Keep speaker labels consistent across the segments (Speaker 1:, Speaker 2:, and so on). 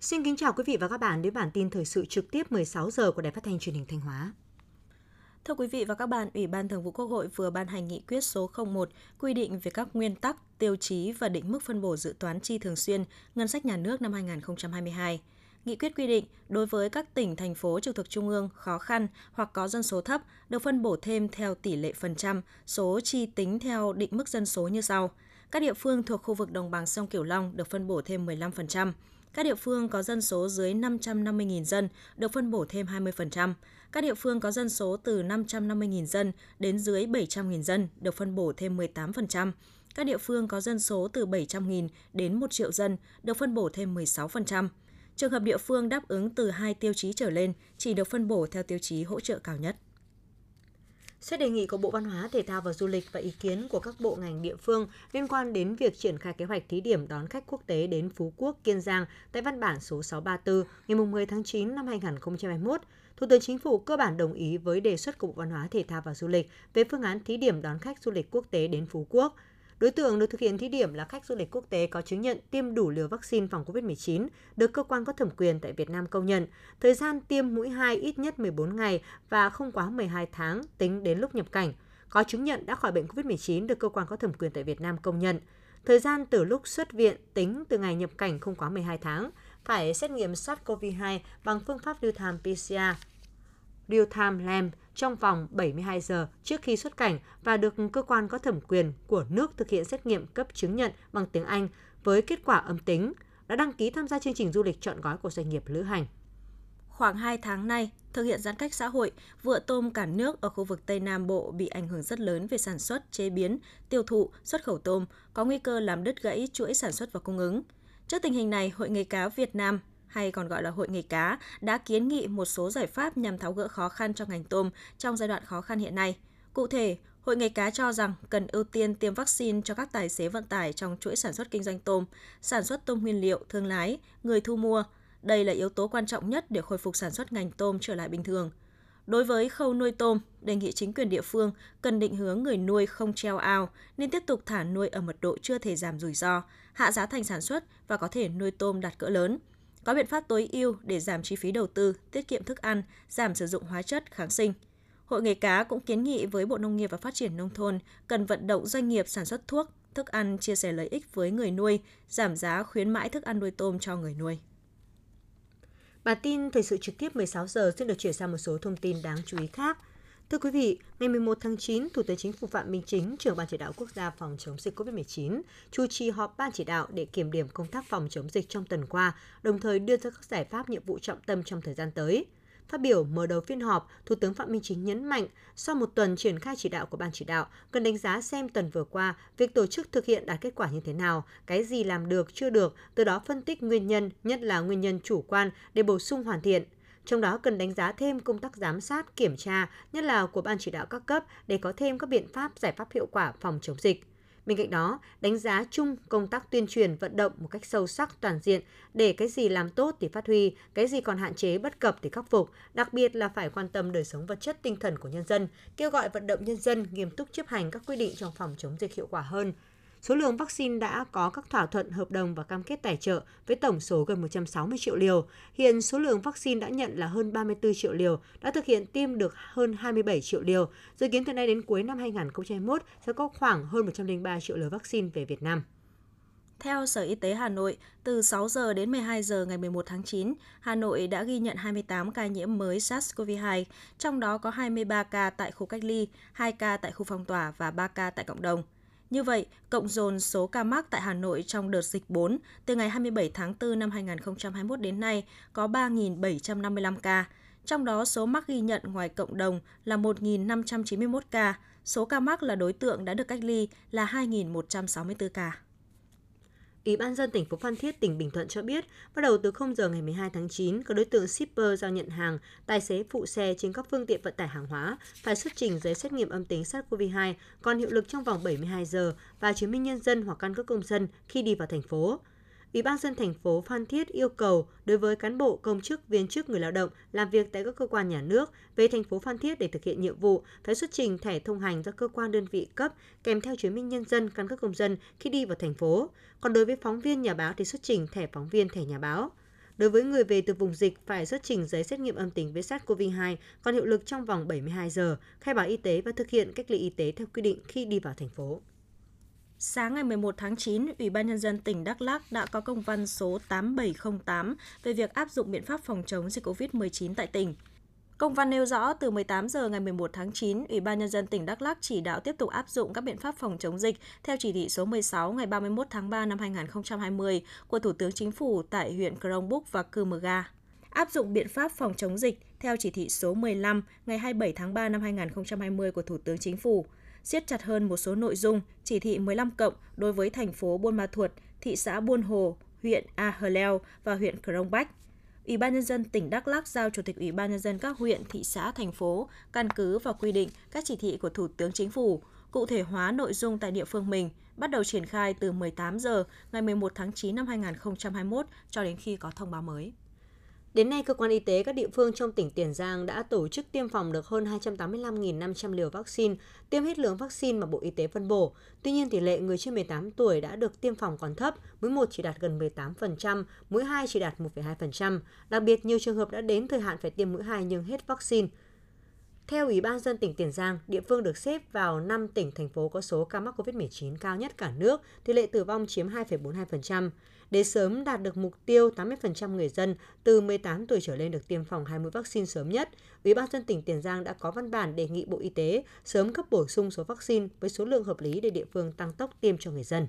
Speaker 1: Xin kính chào quý vị và các bạn đến bản tin thời sự trực tiếp 16 giờ của Đài Phát thanh Truyền hình Thanh Hóa.
Speaker 2: Thưa quý vị và các bạn, Ủy ban Thường vụ Quốc hội vừa ban hành nghị quyết số 01 quy định về các nguyên tắc, tiêu chí và định mức phân bổ dự toán chi thường xuyên ngân sách nhà nước năm 2022. Nghị quyết quy định đối với các tỉnh, thành phố trực thuộc trung ương khó khăn hoặc có dân số thấp được phân bổ thêm theo tỷ lệ phần trăm, số chi tính theo định mức dân số như sau. Các địa phương thuộc khu vực đồng bằng sông Cửu Long được phân bổ thêm 15%. Các địa phương có dân số dưới 550.000 dân được phân bổ thêm 20%. Các địa phương có dân số từ 550.000 dân đến dưới 700.000 dân được phân bổ thêm 18%. Các địa phương có dân số từ 700.000 đến 1 triệu dân được phân bổ thêm 16%. Trường hợp địa phương đáp ứng từ hai tiêu chí trở lên chỉ được phân bổ theo tiêu chí hỗ trợ cao nhất.
Speaker 1: Xét đề nghị của Bộ Văn hóa, Thể thao và Du lịch và ý kiến của các bộ ngành địa phương liên quan đến việc triển khai kế hoạch thí điểm đón khách quốc tế đến Phú Quốc, Kiên Giang tại văn bản số 634 ngày 10 tháng 9 năm 2021, Thủ tướng Chính phủ cơ bản đồng ý với đề xuất của Bộ Văn hóa, Thể thao và Du lịch về phương án thí điểm đón khách du lịch quốc tế đến Phú Quốc – Đối tượng được thực hiện thí điểm là khách du lịch quốc tế có chứng nhận tiêm đủ liều vaccine phòng COVID-19 được cơ quan có thẩm quyền tại Việt Nam công nhận, thời gian tiêm mũi 2 ít nhất 14 ngày và không quá 12 tháng tính đến lúc nhập cảnh, có chứng nhận đã khỏi bệnh COVID-19 được cơ quan có thẩm quyền tại Việt Nam công nhận. Thời gian từ lúc xuất viện tính từ ngày nhập cảnh không quá 12 tháng, phải xét nghiệm SARS-CoV-2 bằng phương pháp real-time PCR, real-time LAMP trong vòng 72 giờ trước khi xuất cảnh và được cơ quan có thẩm quyền của nước thực hiện xét nghiệm cấp chứng nhận bằng tiếng Anh với kết quả âm tính, đã đăng ký tham gia chương trình du lịch chọn gói của doanh nghiệp lữ hành.
Speaker 2: Khoảng 2 tháng nay, thực hiện giãn cách xã hội, vựa tôm cả nước ở khu vực Tây Nam Bộ bị ảnh hưởng rất lớn về sản xuất, chế biến, tiêu thụ, xuất khẩu tôm, có nguy cơ làm đứt gãy chuỗi sản xuất và cung ứng. Trước tình hình này, Hội nghề cá Việt Nam hay còn gọi là Hội nghề cá, đã kiến nghị một số giải pháp nhằm tháo gỡ khó khăn cho ngành tôm trong giai đoạn khó khăn hiện nay. Cụ thể, Hội nghề cá cho rằng cần ưu tiên tiêm vaccine cho các tài xế vận tải trong chuỗi sản xuất kinh doanh tôm, sản xuất tôm nguyên liệu, thương lái, người thu mua. Đây là yếu tố quan trọng nhất để khôi phục sản xuất ngành tôm trở lại bình thường. Đối với khâu nuôi tôm, đề nghị chính quyền địa phương cần định hướng người nuôi không treo ao nên tiếp tục thả nuôi ở mật độ chưa thể giảm rủi ro, hạ giá thành sản xuất và có thể nuôi tôm đạt cỡ lớn – có biện pháp tối ưu để giảm chi phí đầu tư, tiết kiệm thức ăn, giảm sử dụng hóa chất, kháng sinh. Hội nghề cá cũng kiến nghị với Bộ Nông nghiệp và Phát triển Nông thôn cần vận động doanh nghiệp sản xuất thuốc, thức ăn chia sẻ lợi ích với người nuôi, giảm giá khuyến mãi thức ăn nuôi tôm cho người nuôi.
Speaker 1: Bản tin thời sự trực tiếp 16 giờ xin được chuyển sang một số thông tin đáng chú ý khác. Thưa quý vị, ngày 11 tháng 9, Thủ tướng Chính phủ Phạm Minh Chính, trưởng Ban chỉ đạo quốc gia phòng chống dịch COVID-19, chủ trì họp Ban chỉ đạo để kiểm điểm công tác phòng chống dịch trong tuần qua, đồng thời đưa ra các giải pháp nhiệm vụ trọng tâm trong thời gian tới. Phát biểu mở đầu phiên họp, Thủ tướng Phạm Minh Chính nhấn mạnh, sau một tuần triển khai chỉ đạo của Ban chỉ đạo, cần đánh giá xem tuần vừa qua việc tổ chức thực hiện đạt kết quả như thế nào, cái gì làm được, chưa được, từ đó phân tích nguyên nhân, nhất là nguyên nhân chủ quan để bổ sung hoàn thiện – trong đó cần đánh giá thêm công tác giám sát, kiểm tra, nhất là của ban chỉ đạo các cấp để có thêm các biện pháp giải pháp hiệu quả phòng chống dịch. Bên cạnh đó, đánh giá chung công tác tuyên truyền vận động một cách sâu sắc toàn diện để cái gì làm tốt thì phát huy, cái gì còn hạn chế bất cập thì khắc phục, đặc biệt là phải quan tâm đời sống vật chất tinh thần của nhân dân, kêu gọi vận động nhân dân nghiêm túc chấp hành các quy định trong phòng chống dịch hiệu quả hơn, Số lượng vaccine đã có các thỏa thuận hợp đồng và cam kết tài trợ với tổng số gần 160 triệu liều. Hiện số lượng vaccine đã nhận là hơn 34 triệu liều, đã thực hiện tiêm được hơn 27 triệu liều. Dự kiến từ nay đến cuối năm 2021 sẽ có khoảng hơn 103 triệu liều vaccine về Việt Nam.
Speaker 2: Theo Sở Y tế Hà Nội, từ 6 giờ đến 12 giờ ngày 11 tháng 9, Hà Nội đã ghi nhận 28 ca nhiễm mới SARS-CoV-2, trong đó có 23 ca tại khu cách ly, 2 ca tại khu phong tỏa và 3 ca tại cộng đồng. Như vậy, cộng dồn số ca mắc tại Hà Nội trong đợt dịch 4 từ ngày 27 tháng 4 năm 2021 đến nay có 3.755 ca, trong đó số mắc ghi nhận ngoài cộng đồng là 1.591 ca, số ca mắc là đối tượng đã được cách ly là 2.164 ca.
Speaker 1: Ủy ban dân thành phố Phan Thiết, tỉnh Bình Thuận cho biết, bắt đầu từ 0 giờ ngày 12 tháng 9, các đối tượng shipper giao nhận hàng, tài xế phụ xe trên các phương tiện vận tải hàng hóa phải xuất trình giấy xét nghiệm âm tính SARS-CoV-2 còn hiệu lực trong vòng 72 giờ và chứng minh nhân dân hoặc căn cước công dân khi đi vào thành phố. Ủy ban dân thành phố Phan Thiết yêu cầu đối với cán bộ, công chức, viên chức, người lao động làm việc tại các cơ quan nhà nước về thành phố Phan Thiết để thực hiện nhiệm vụ phải xuất trình thẻ thông hành do cơ quan đơn vị cấp kèm theo chứng minh nhân dân, căn cước công dân khi đi vào thành phố. Còn đối với phóng viên nhà báo thì xuất trình thẻ phóng viên, thẻ nhà báo. Đối với người về từ vùng dịch phải xuất trình giấy xét nghiệm âm tính với SARS-CoV-2 còn hiệu lực trong vòng 72 giờ, khai báo y tế và thực hiện cách ly y tế theo quy định khi đi vào thành phố.
Speaker 2: Sáng ngày 11 tháng 9, Ủy ban Nhân dân tỉnh Đắk Lắk đã có công văn số 8708 về việc áp dụng biện pháp phòng chống dịch COVID-19 tại tỉnh. Công văn nêu rõ từ 18 giờ ngày 11 tháng 9, Ủy ban nhân dân tỉnh Đắk Lắk chỉ đạo tiếp tục áp dụng các biện pháp phòng chống dịch theo chỉ thị số 16 ngày 31 tháng 3 năm 2020 của Thủ tướng Chính phủ tại huyện Krông Búc và Cư Mờ Ga. Áp dụng biện pháp phòng chống dịch theo chỉ thị số 15 ngày 27 tháng 3 năm 2020 của Thủ tướng Chính phủ siết chặt hơn một số nội dung chỉ thị 15 cộng đối với thành phố Buôn Ma Thuột, thị xã Buôn Hồ, huyện A Hờ Leo và huyện Crong Bách. Ủy ban nhân dân tỉnh Đắk Lắk giao Chủ tịch Ủy ban nhân dân các huyện, thị xã, thành phố căn cứ vào quy định các chỉ thị của Thủ tướng Chính phủ, cụ thể hóa nội dung tại địa phương mình, bắt đầu triển khai từ 18 giờ ngày 11 tháng 9 năm 2021 cho đến khi có thông báo mới.
Speaker 1: Đến nay, cơ quan y tế các địa phương trong tỉnh Tiền Giang đã tổ chức tiêm phòng được hơn 285.500 liều vaccine, tiêm hết lượng vaccine mà Bộ Y tế phân bổ. Tuy nhiên, tỷ lệ người trên 18 tuổi đã được tiêm phòng còn thấp, mũi 1 chỉ đạt gần 18%, mũi 2 chỉ đạt 1,2%. Đặc biệt, nhiều trường hợp đã đến thời hạn phải tiêm mũi 2 nhưng hết vaccine. Theo Ủy ban dân tỉnh Tiền Giang, địa phương được xếp vào 5 tỉnh, thành phố có số ca mắc COVID-19 cao nhất cả nước, tỷ lệ tử vong chiếm 2,42%. Để sớm đạt được mục tiêu 80% người dân từ 18 tuổi trở lên được tiêm phòng hai mũi vaccine sớm nhất, Ủy ban dân tỉnh Tiền Giang đã có văn bản đề nghị Bộ Y tế sớm cấp bổ sung số vaccine với số lượng hợp lý để địa phương tăng tốc tiêm cho người dân.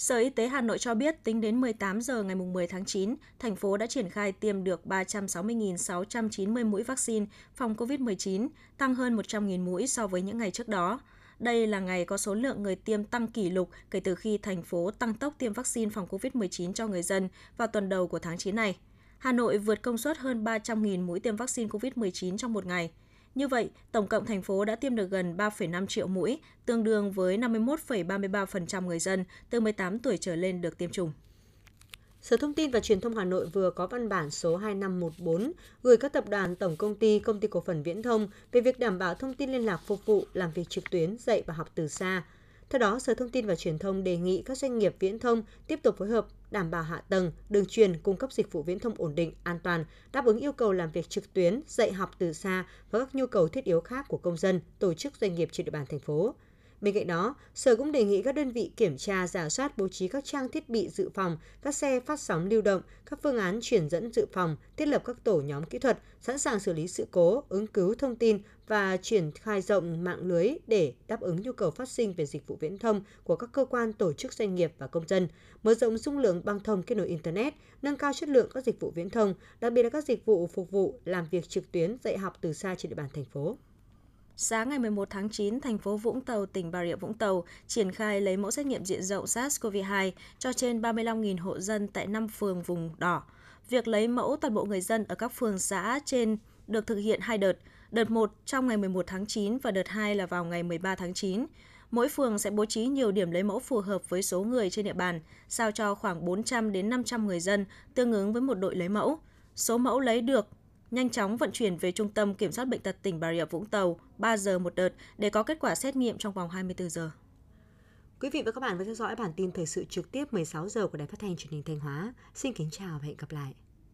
Speaker 2: Sở Y tế Hà Nội cho biết tính đến 18 giờ ngày 10 tháng 9, thành phố đã triển khai tiêm được 360.690 mũi vaccine phòng COVID-19, tăng hơn 100.000 mũi so với những ngày trước đó. Đây là ngày có số lượng người tiêm tăng kỷ lục kể từ khi thành phố tăng tốc tiêm vaccine phòng COVID-19 cho người dân vào tuần đầu của tháng 9 này. Hà Nội vượt công suất hơn 300.000 mũi tiêm vaccine COVID-19 trong một ngày. Như vậy, tổng cộng thành phố đã tiêm được gần 3,5 triệu mũi, tương đương với 51,33% người dân từ 18 tuổi trở lên được tiêm chủng.
Speaker 1: Sở Thông tin và Truyền thông Hà Nội vừa có văn bản số 2514 gửi các tập đoàn, tổng công ty, công ty cổ phần viễn thông về việc đảm bảo thông tin liên lạc phục vụ làm việc trực tuyến, dạy và học từ xa. Theo đó, Sở Thông tin và Truyền thông đề nghị các doanh nghiệp viễn thông tiếp tục phối hợp đảm bảo hạ tầng, đường truyền cung cấp dịch vụ viễn thông ổn định, an toàn, đáp ứng yêu cầu làm việc trực tuyến, dạy học từ xa và các nhu cầu thiết yếu khác của công dân, tổ chức doanh nghiệp trên địa bàn thành phố. Bên cạnh đó, Sở cũng đề nghị các đơn vị kiểm tra, giả soát bố trí các trang thiết bị dự phòng, các xe phát sóng lưu động, các phương án chuyển dẫn dự phòng, thiết lập các tổ nhóm kỹ thuật, sẵn sàng xử lý sự cố, ứng cứu thông tin và triển khai rộng mạng lưới để đáp ứng nhu cầu phát sinh về dịch vụ viễn thông của các cơ quan, tổ chức doanh nghiệp và công dân, mở rộng dung lượng băng thông kết nối Internet, nâng cao chất lượng các dịch vụ viễn thông, đặc biệt là các dịch vụ phục vụ làm việc trực tuyến, dạy học từ xa trên địa bàn thành phố.
Speaker 2: Sáng ngày 11 tháng 9, thành phố Vũng Tàu, tỉnh Bà Rịa Vũng Tàu triển khai lấy mẫu xét nghiệm diện rộng SARS-CoV-2 cho trên 35.000 hộ dân tại 5 phường vùng đỏ. Việc lấy mẫu toàn bộ người dân ở các phường xã trên được thực hiện hai đợt, đợt 1 trong ngày 11 tháng 9 và đợt 2 là vào ngày 13 tháng 9. Mỗi phường sẽ bố trí nhiều điểm lấy mẫu phù hợp với số người trên địa bàn, sao cho khoảng 400 đến 500 người dân tương ứng với một đội lấy mẫu. Số mẫu lấy được nhanh chóng vận chuyển về Trung tâm Kiểm soát Bệnh tật tỉnh Bà Rịa Vũng Tàu 3 giờ một đợt để có kết quả xét nghiệm trong vòng 24 giờ.
Speaker 1: Quý vị và các bạn vừa theo dõi bản tin thời sự trực tiếp 16 giờ của Đài Phát thanh Truyền hình Thanh Hóa. Xin kính chào và hẹn gặp lại.